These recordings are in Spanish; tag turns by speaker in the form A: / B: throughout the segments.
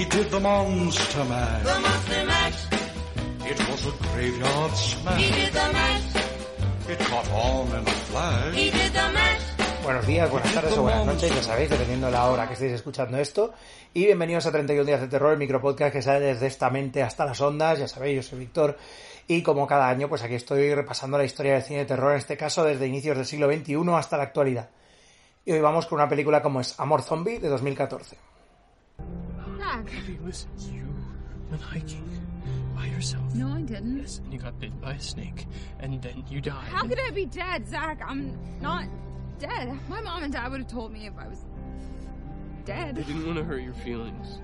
A: He did the monster mash.
B: The monster mash.
A: It was a graveyard smash.
B: He did the mash.
A: It caught on in a flash.
B: He did the mash.
C: Buenos días, buenas tardes o buenas noches, ya sabéis, dependiendo de la hora que estéis escuchando esto. Y bienvenidos a 31 días de terror, el micropodcast que sale desde esta mente hasta las ondas. Ya sabéis, yo soy Víctor. Y como cada año, pues aquí estoy repasando la historia del cine de terror, en este caso desde inicios del siglo XXI hasta la actualidad. Y hoy vamos con una película como es Amor Zombie de 2014.
D: Zach.
E: Hey, listen, you went hiking by yourself.
D: No, I didn't.
E: Yes, and you got bitten by a snake, and then you died.
D: How could I be dead, Zach? I'm not dead. My mom and dad would have told me if I was dead.
E: They didn't want to hurt your feelings.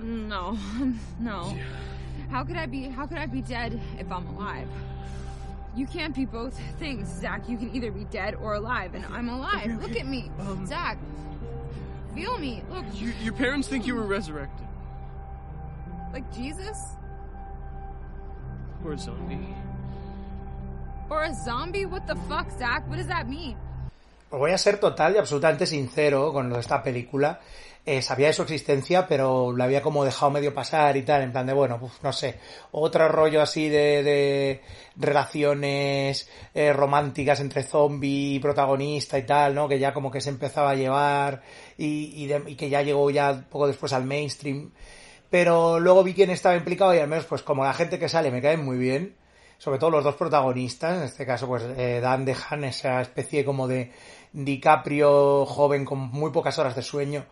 D: No, no. How could I be? How could I be dead if I'm alive? You can't be both things, Zach. You can either be dead or alive, and I'm alive.
E: Okay,
D: Look at me,
E: Um,
D: Zach. Feel me. Look,
E: You, your parents think you were resurrected.
D: like Jesus
E: Or a zombie.
D: or a zombie. What the fuck, Zach? What does that mean?
C: Pues voy a ser total y absolutamente sincero con esta película. Eh, sabía de su existencia, pero la había como dejado medio pasar y tal, en plan de, bueno, uf, no sé, otro rollo así de, de relaciones eh, románticas entre zombie y protagonista y tal, ¿no? Que ya como que se empezaba a llevar y, y, de- y que ya llegó ya poco después al mainstream. Pero luego vi quién estaba implicado y al menos pues como la gente que sale me cae muy bien sobre todo los dos protagonistas, en este caso pues eh, Dan DeHaan, esa especie como de DiCaprio joven con muy pocas horas de sueño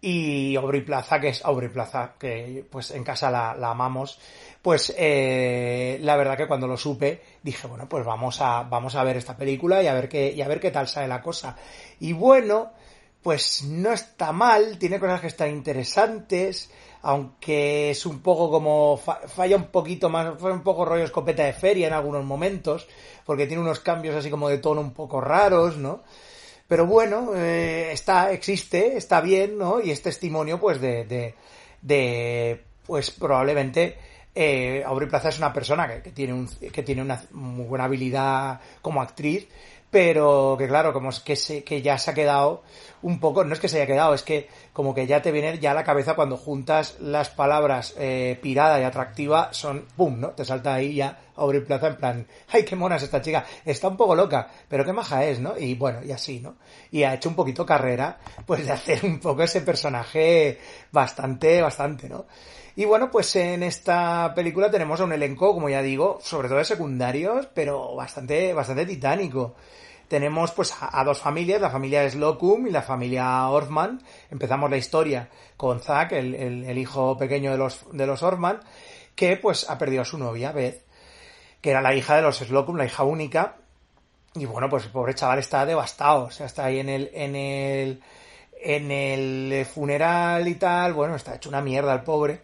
C: y Aubrey Plaza, que es Aubrey Plaza, que pues en casa la, la amamos, pues eh, la verdad que cuando lo supe dije, bueno, pues vamos a, vamos a ver esta película y a ver qué, y a ver qué tal sale la cosa. Y bueno, pues no está mal, tiene cosas que están interesantes, aunque es un poco como fa- falla un poquito más, fue un poco rollo escopeta de feria en algunos momentos, porque tiene unos cambios así como de tono un poco raros, ¿no? Pero bueno, eh, está, existe, está bien, ¿no? Y es testimonio, pues, de, de, de pues, probablemente, eh, Aubrey Plaza es una persona que, que tiene un, que tiene una muy buena habilidad como actriz, pero que claro, como es que se, que ya se ha quedado un poco, no es que se haya quedado, es que como que ya te viene ya a la cabeza cuando juntas las palabras eh, pirada y atractiva, son pum, ¿no? Te salta ahí ya Aubrey Plaza en plan, ay, qué mona es esta chica, está un poco loca, pero qué maja es, ¿no? Y bueno, y así, ¿no? Y ha hecho un poquito carrera, pues de hacer un poco ese personaje bastante, bastante, ¿no? Y bueno, pues en esta película tenemos a un elenco, como ya digo, sobre todo de secundarios, pero bastante, bastante titánico. Tenemos pues a, dos familias, la familia Slocum y la familia Orfman. Empezamos la historia con Zack, el, el- el hijo pequeño de los, de los Orfman, que pues ha perdido a su novia, Beth, que era la hija de los Slocum, la hija única. Y bueno, pues el pobre chaval está devastado, o sea, está ahí en el, en el, en el funeral y tal, bueno, está hecho una mierda el pobre.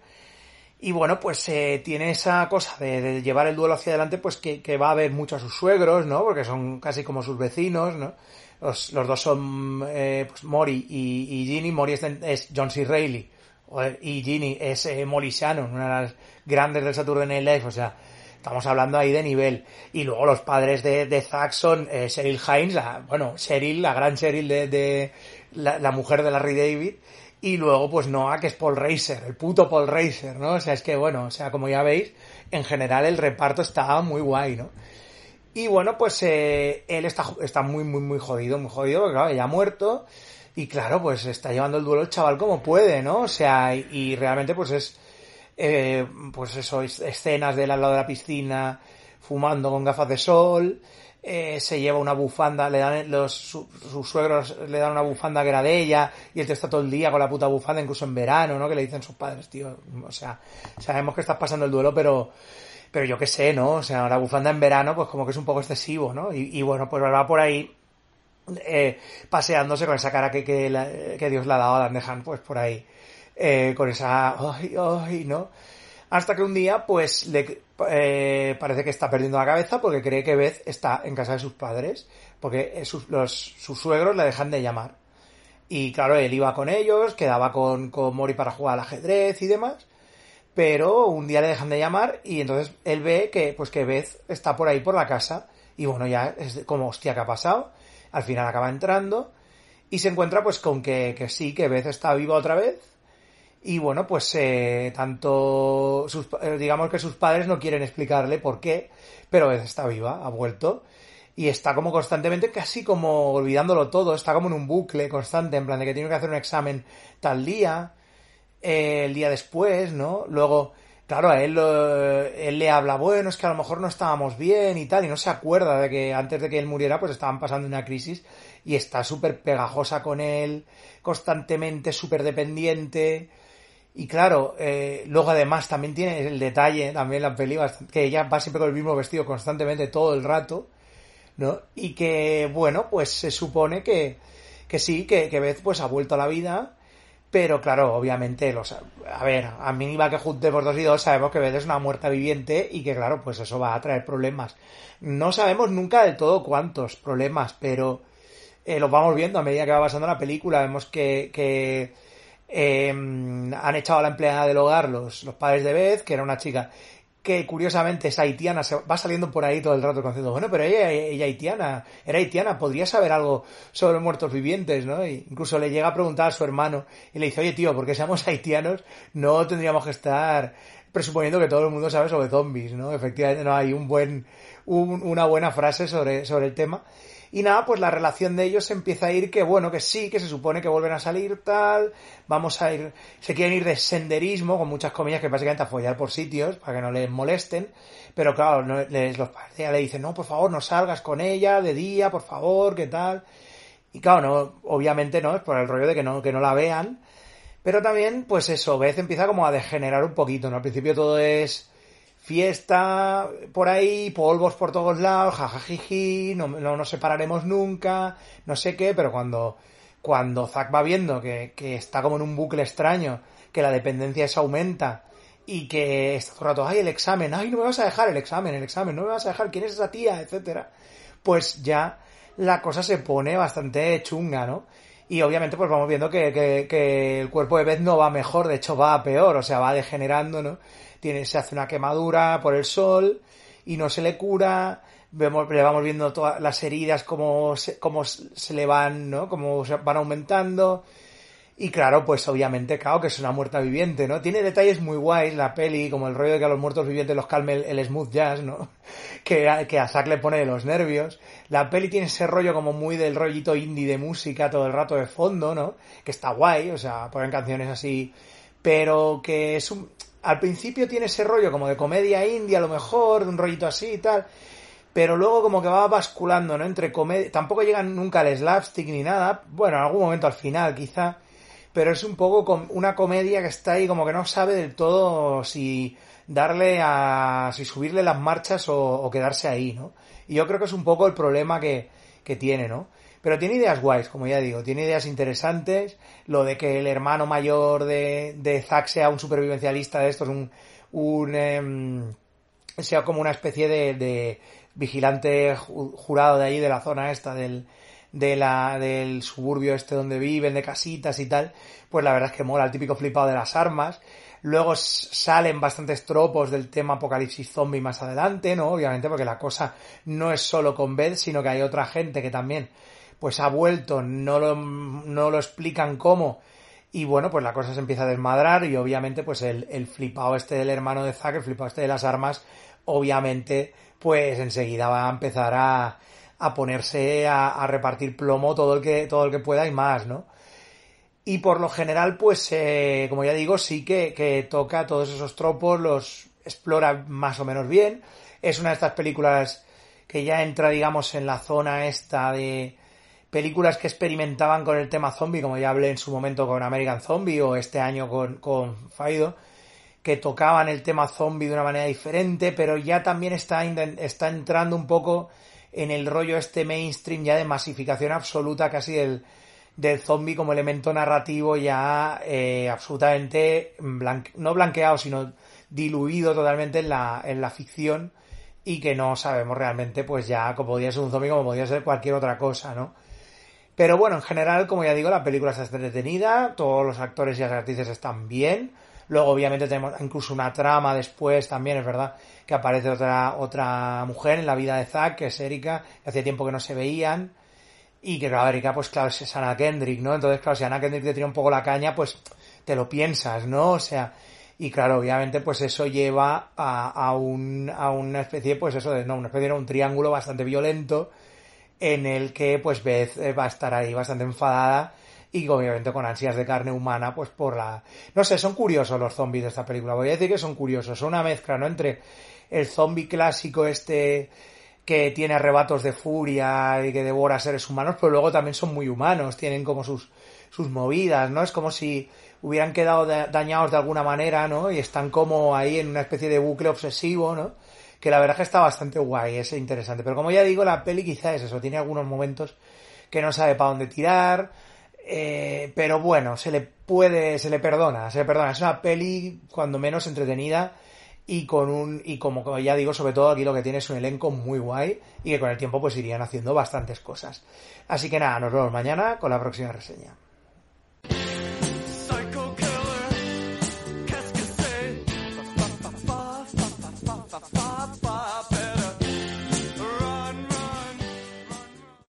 C: Y bueno, pues eh, tiene esa cosa de, llevar el duelo hacia adelante, pues que, va a ver mucho a sus suegros, ¿no? Porque son casi como sus vecinos, ¿no? Los, los dos son eh, pues Mori y, y Ginny. Mori es, es John C. Reilly y Ginny es eh, Molly Shannon, una de las grandes del Saturday Night Live, o sea, estamos hablando ahí de nivel. Y luego los padres de, de Zack son eh, Cheryl Hines, la, bueno, Cheryl, la gran Cheryl de, de la, la mujer de Larry David, y luego, pues Noah, que es Paul Reiser, el puto Paul Reiser, ¿no? O sea, es que, bueno, o sea, como ya veis, en general el reparto está muy guay, ¿no? Y bueno, pues eh, él está, está muy, muy, muy jodido, muy jodido, porque claro, ya ha muerto, y claro, pues está llevando el duelo el chaval como puede, ¿no? O sea, y, realmente, pues es, eh, pues eso, es- escenas de al lado de la piscina, fumando con gafas de sol, eh, se lleva una bufanda, le dan los, su- sus suegros le dan una bufanda que era de ella, y él te está todo el día con la puta bufanda, incluso en verano, ¿no? Que le dicen sus padres, tío, o sea, sabemos que estás pasando el duelo, pero, pero yo qué sé, ¿no? O sea, la bufanda en verano, pues como que es un poco excesivo, ¿no? Y, y bueno, pues va por ahí, eh, paseándose con esa cara que, que, Dios le ha dado a DeHaan, pues por ahí, eh, con esa, ay, ay, ¿no? Hasta que un día, pues, le, eh, parece que está perdiendo la cabeza porque cree que Beth está en casa de sus padres, porque eh, sus, los, sus suegros le dejan de llamar. Y claro, él iba con ellos, quedaba con, con Mori para jugar al ajedrez y demás, pero un día le dejan de llamar y entonces él ve que, pues que Beth está por ahí por la casa y bueno, ya es como, hostia, ¿qué ha pasado? Al final acaba entrando y se encuentra pues con que, que sí, que Beth está viva otra vez Y bueno, pues eh, tanto, sus, eh, digamos que sus padres no quieren explicarle por qué, pero está viva, ha vuelto. Y está como constantemente, casi como olvidándolo todo, está como en un bucle constante, en plan de que tiene que hacer un examen tal día, eh, el día después, ¿no? Luego, claro, a él, lo- él le habla, bueno, es que a lo mejor no estábamos bien y tal, y no se acuerda de que antes de que él muriera, pues estaban pasando una crisis y está súper pegajosa con él, constantemente súper dependiente. Y claro, eh, luego además también tiene el detalle, también la peli, que ella va siempre con el mismo vestido constantemente todo el rato, ¿no? Y que, bueno, pues se supone que, que sí, que, que Beth pues ha vuelto a la vida, pero claro, obviamente, los, a ver, a mínima que juntemos dos y dos, sabemos que Beth es una muerta viviente y que claro, pues eso va a traer problemas. No sabemos nunca del todo cuántos problemas, pero eh, los vamos viendo a medida que va pasando la película. Vemos que, que eh, han echado a la empleada del hogar los, los padres de Beth, que era una chica que curiosamente es haitiana, se va saliendo por ahí todo el rato diciendo, bueno, pero ella, ella haitiana, era haitiana, podría saber algo sobre los muertos vivientes, ¿no? Y incluso le llega a preguntar a su hermano y le dice, oye tío, porque seamos haitianos no tendríamos que estar presuponiendo que todo el mundo sabe sobre zombies, ¿no? Efectivamente no hay un buen, un- una buena frase sobre, sobre el tema. Y nada, pues la relación de ellos empieza a ir que bueno, que sí, que se supone que vuelven a salir tal, vamos a ir, se quieren ir de senderismo, con muchas comillas que básicamente a follar por sitios, para que no les molesten, pero claro, no- les, los padres le dicen, no, por favor, no salgas con ella de día, por favor, qué tal. Y claro, no, obviamente no, es por el rollo de que no, que no la vean, pero también, pues eso, Beth empieza como a degenerar un poquito, ¿no? Al principio todo es fiesta por ahí, polvos por todos lados, jajajiji, no, no nos separaremos nunca, no sé qué, pero cuando, cuando Zack va viendo que, que está como en un bucle extraño, que la dependencia esa aumenta y que está todo rato, ay, el examen, ay, no me vas a dejar el examen, el examen, no me vas a dejar, ¿quién es esa tía? etcétera, pues ya la cosa se pone bastante chunga, ¿no? Y obviamente pues vamos viendo que, que, que el cuerpo de Beth no va mejor, de hecho va a peor, o sea, va degenerando, ¿no? Tiene, se hace una quemadura por el sol y no se le cura, vemos, le vamos viendo todas las heridas como se, como se le van, ¿no? Como se van aumentando. Y claro, pues obviamente, claro, que es una muerta viviente, ¿no? Tiene detalles muy guays la peli, como el rollo de que a los muertos vivientes los calme el, el smooth jazz, ¿no? Que, a- que a Zack le pone de los nervios. La peli tiene ese rollo como muy del rollito indie de música todo el rato de fondo, ¿no? Que está guay, o sea, ponen canciones así, pero que es un... Al principio tiene ese rollo como de comedia indie a lo mejor, de un rollito así y tal, pero luego como que va basculando, ¿no? Entre comedia... Tampoco llegan nunca al slapstick ni nada, bueno, en algún momento al final quizá, pero es un poco com- una comedia que está ahí como que no sabe del todo si darle a... si subirle las marchas o, o quedarse ahí, ¿no? Y yo creo que es un poco el problema que, que tiene, ¿no? Pero tiene ideas guays, como ya digo, tiene ideas interesantes. Lo de que el hermano mayor de, de Zack sea un supervivencialista de estos, un, un em, sea como una especie de, de vigilante ju- jurado de ahí, de la zona esta, del, de la, del suburbio este donde viven, de casitas y tal, pues la verdad es que mola el típico flipado de las armas. Luego salen bastantes tropos del tema apocalipsis zombie más adelante, ¿no? Obviamente porque la cosa no es solo con Beth, sino que hay otra gente que también pues ha vuelto, no lo, no lo explican cómo, y bueno, pues la cosa se empieza a desmadrar y obviamente pues el, el flipado este del hermano de Zack, el flipado este de las armas, obviamente pues enseguida va a empezar a, a ponerse a, a repartir plomo todo el que, todo el que pueda y más, ¿no? Y por lo general, pues, eh, como ya digo, sí que, que toca todos esos tropos, los explora más o menos bien. Es una de estas películas que ya entra, digamos, en la zona esta de películas que experimentaban con el tema zombie, como ya hablé en su momento con American Zombie o este año con, con Faido, que tocaban el tema zombie de una manera diferente, pero ya también está, está entrando un poco en el rollo este mainstream ya de masificación absoluta casi del, del zombie como elemento narrativo ya eh, absolutamente no blanqueado, sino diluido totalmente en la, en la ficción y que no sabemos realmente pues ya como podría ser un zombie como podría ser cualquier otra cosa, ¿no? Pero bueno, en general, como ya digo, la película está entretenida, todos los actores y las actrices están bien. Luego, obviamente, tenemos incluso una trama después también, es verdad, que aparece otra, otra mujer en la vida de Zack, que es Erika, que hacía tiempo que no se veían. Y que, claro, Erika, pues claro, es Anna Kendrick, ¿no? Entonces, claro, si Anna Kendrick te tira un poco la caña, pues te lo piensas, ¿no? O sea, y claro, obviamente, pues eso lleva a, a, un, a una especie, pues eso de, no, una especie de un triángulo bastante violento en el que, pues, Beth eh, va a estar ahí bastante enfadada y obviamente con ansias de carne humana, pues por la... No sé, son curiosos los zombies de esta película, voy a decir que son curiosos, son una mezcla, ¿no? Entre el zombie clásico este que tiene arrebatos de furia y que devora seres humanos, pero luego también son muy humanos, tienen como sus, sus movidas, ¿no? Es como si hubieran quedado dañados de alguna manera, ¿no? Y están como ahí en una especie de bucle obsesivo, ¿no? Que la verdad que está bastante guay, es interesante. Pero como ya digo, la peli quizá es eso, tiene algunos momentos que no sabe para dónde tirar, eh, pero bueno, se le puede, se le perdona, se le perdona. Es una peli cuando menos entretenida y con un, y como, como ya digo, sobre todo aquí lo que tiene es un elenco muy guay y que con el tiempo pues irían haciendo bastantes cosas. Así que nada, nos vemos mañana con la próxima reseña.